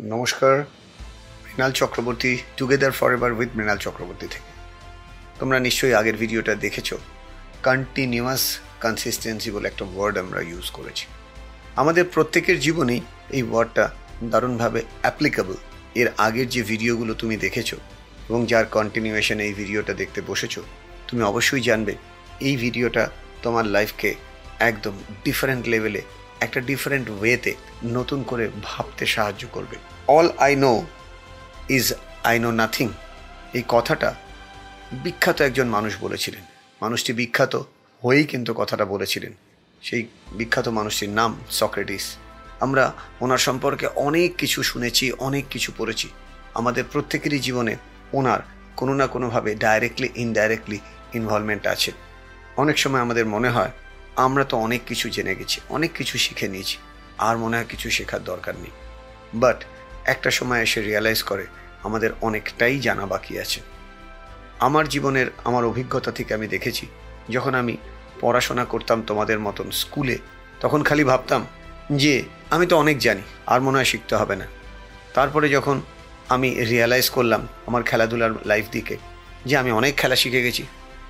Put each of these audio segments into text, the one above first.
নমস্কার, Mrinal Chakraborty together for ever with Mrinal Chakraborty থেকে। তোমরা নিশ্চয়ই আগের ভিডিওটা দেখেছ কন্টিনিউয়াস কনসিস্টেন্সি বলে একটা ওয়ার্ড আমরা ইউজ করেছি। আমাদের প্রত্যেকের জীবনেই এই ওয়ার্ডটা দারুণভাবে অ্যাপ্লিকেবল এর আগের যে ভিডিওগুলো তুমি দেখেছ এবং যার কন্টিনিউয়েশন এই ভিডিওটা দেখতে বসেছো, তুমি অবশ্যই জানবে, এই ভিডিওটা তোমার লাইফকে একদম ডিফারেন্ট লেভেলে একটা ডিফারেন্ট ওয়েতে নতুন করে ভাবতে সাহায্য করবে। All I know is I know nothing এই কথাটা বিখ্যাত একজন মানুষ বলেছিলেন। মানুষটি বিখ্যাত হয়েই কিন্তু কথাটা বলেছিলেন। সেই বিখ্যাত মানুষটির নাম সক্রেটিস আমরা ওনার সম্পর্কে অনেক কিছু শুনেছি, অনেক কিছু পড়েছি। আমাদের প্রত্যেকেরই জীবনে ওনার কোনো না কোনোভাবে ডাইরেক্টলি ইনডাইরেক্টলি ইনভলভমেন্ট আছে। অনেক সময় আমাদের মনে হয় আমরা তো অনেক কিছু জেনে গেছি, অনেক কিছু শিখে নিয়েছি, আর মনে হয় কিছু শেখার দরকার নেই। বাট একটা সময় এসে রিয়ালাইজ করে, আমাদের অনেকটাই জানা বাকি আছে। আমার জীবনের, আমার অভিজ্ঞতা থেকে আমি দেখেছি, যখন আমি পড়াশোনা করতাম তোমাদের মতন স্কুলে তখন খালি ভাবতাম যে, আমি তো অনেক জানি, আর মনে হয় শিখতে হবে না। তারপরে যখন আমি রিয়ালাইজ করলাম আমার খেলাধুলার লাইফ দিকে, যে আমি অনেক খেলা শিখে গেছি,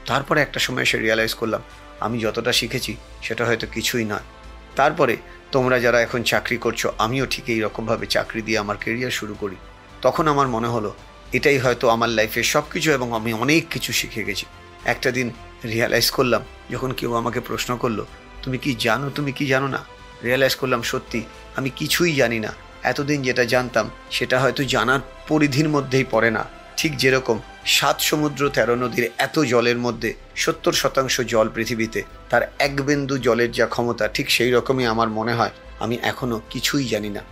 তারপরে একটা সময় এসে রিয়ালাইজ করলাম আমি যতটা শিখেছি, সেটা হয়তো কিছুই নয়। তারপরে তোমরা যারা এখন চাকরি করছ, আমিও ঠিক এই রকমভাবে চাকরি দিয়ে আমার কেরিয়ার শুরু করি। তখন আমার মনে হলো, এটাই হয়তো আমার লাইফের সব কিছু এবং আমি অনেক কিছু শিখে গেছি। একটা দিন রিয়ালাইজ করলাম, যখন কেউ আমাকে প্রশ্ন করল, তুমি কি জানো? তুমি কি জানো না? রিয়ালাইজ করলাম, সত্যি, আমি কিছুই জানি না। এতদিন যেটা জানতাম, সেটা হয়তো জানার পরিধির মধ্যেই পড়ে না। ঠিক যেরকম সাত সমুদ্র তেরো নদীর এত জলের মধ্যে সত্তর শতাংশ জল পৃথিবীতে, তার এক বিন্দু জলের যা ক্ষমতা ঠিক সেই রকমই আমার মনে হয়, আমি এখনও কিছুই জানি না।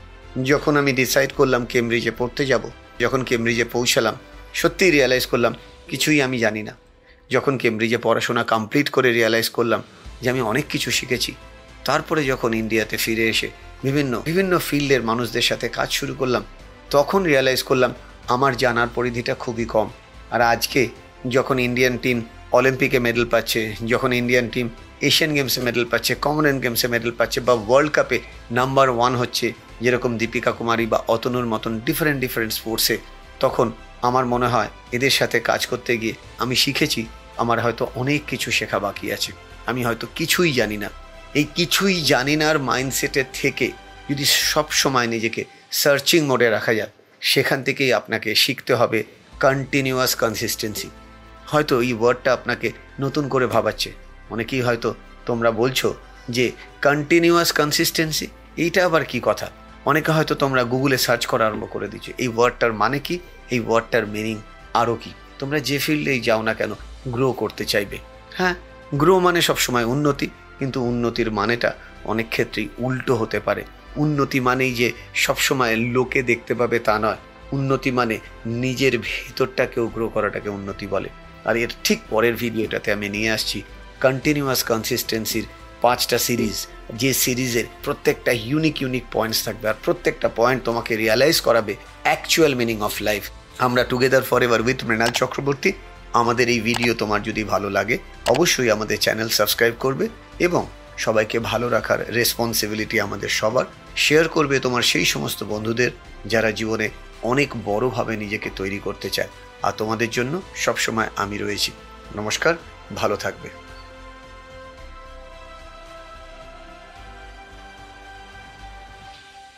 যখন আমি ডিসাইড করলাম কেমব্রিজে পড়তে যাব, যখন কেমব্রিজে পৌঁছালাম, সত্যিই রিয়ালাইজ করলাম কিছুই আমি জানি না। যখন কেমব্রিজে পড়াশোনা কমপ্লিট করে রিয়ালাইজ করলাম যে আমি অনেক কিছু শিখেছি, তারপরে যখন ইন্ডিয়াতে ফিরে এসে বিভিন্ন বিভিন্ন ফিল্ডের মানুষদের সাথে কাজ শুরু করলাম, তখন রিয়ালাইজ করলাম আমার জানার পরিধিটা খুবই কম। আর আজকে যখন ইন্ডিয়ান টিম অলিম্পিকে মেডেল পাচ্ছে, যখন ইন্ডিয়ান টিম এশিয়ান গেমসে মেডেল পাচ্ছে কমনওয়েলথ গেমসে মেডেল পাচ্ছে বা ওয়ার্ল্ড কাপে নাম্বার ওয়ান হচ্ছে, যেরকম দীপিকা কুমারী বা অতনুর মতন ডিফারেন্ট ডিফারেন্ট স্পোর্টসে তখন আমার মনে হয় এদের সাথে কাজ করতে গিয়ে আমি শিখেছি, আমার হয়তো অনেক কিছু শেখা বাকি আছে। আমি হয়তো কিছুই জানি না। এই কিছুই জানি নার মাইন্ডসেটের থেকে যদি সব সময় নিজেকে সার্চিং মোডে রাখা যায় সেখান থেকেই আপনাকে শিখতে হবে কন্টিনিউয়াস কনসিস্টেন্সি হয়তো এই ওয়ার্ডটা আপনাকে নতুন করে ভাবাচ্ছে। অনেকেই হয়তো তোমরা বলছো যে কন্টিনিউয়াস কনসিস্টেন্সি এইটা আবার কি কথা? অনেকে হয়তো তোমরা গুগলে সার্চ করা আরম্ভ করে দিচ্ছ এই ওয়ার্ডটার মানে কি? এই ওয়ার্ডটার মিনিং আরও কি? তোমরা যে ফিল্ডেই যাও না কেন গ্রো করতে চাইবে। হ্যাঁ গ্রো মানে সবসময় উন্নতি, কিন্তু উন্নতির মানেটা অনেক ক্ষেত্রেই উল্টো হতে পারে। উন্নতি মানেই যে সবসময় লোকে দেখতে পাবে তা নয়। উন্নতি মানে নিজের ভেতরটাকেও গ্রো করাটাকে উন্নতি বলে। আর এর ঠিক পরের ভিডিওটাতে আমি নিয়ে আসছি কন্টিনিউয়াস কনসিস্টেন্সির পাঁচটা সিরিজ যে সিরিজের প্রত্যেকটা ইউনিক ইউনিক পয়েন্টস থাকবে। আর প্রত্যেকটা পয়েন্ট তোমাকে রিয়ালাইজ করাবে অ্যাকচুয়াল মিনিং অফ লাইফ আমরা together for ever with Mrinal Chakraborty. আমাদের এই ভিডিও তোমার যদি ভালো লাগে, অবশ্যই আমাদের চ্যানেল সাবস্ক্রাইব করবে এবং সবাইকে ভালো রাখার রেসপন্সিবিলিটি আমাদের সবার। শেয়ার করবে তোমার সেই সমস্ত বন্ধুদের যারা জীবনে অনেক বড়ভাবে নিজেকে তৈরি করতে চায়। আর তোমাদের জন্য সবসময় আমি রয়েছি। নমস্কার, ভালো থাকবে।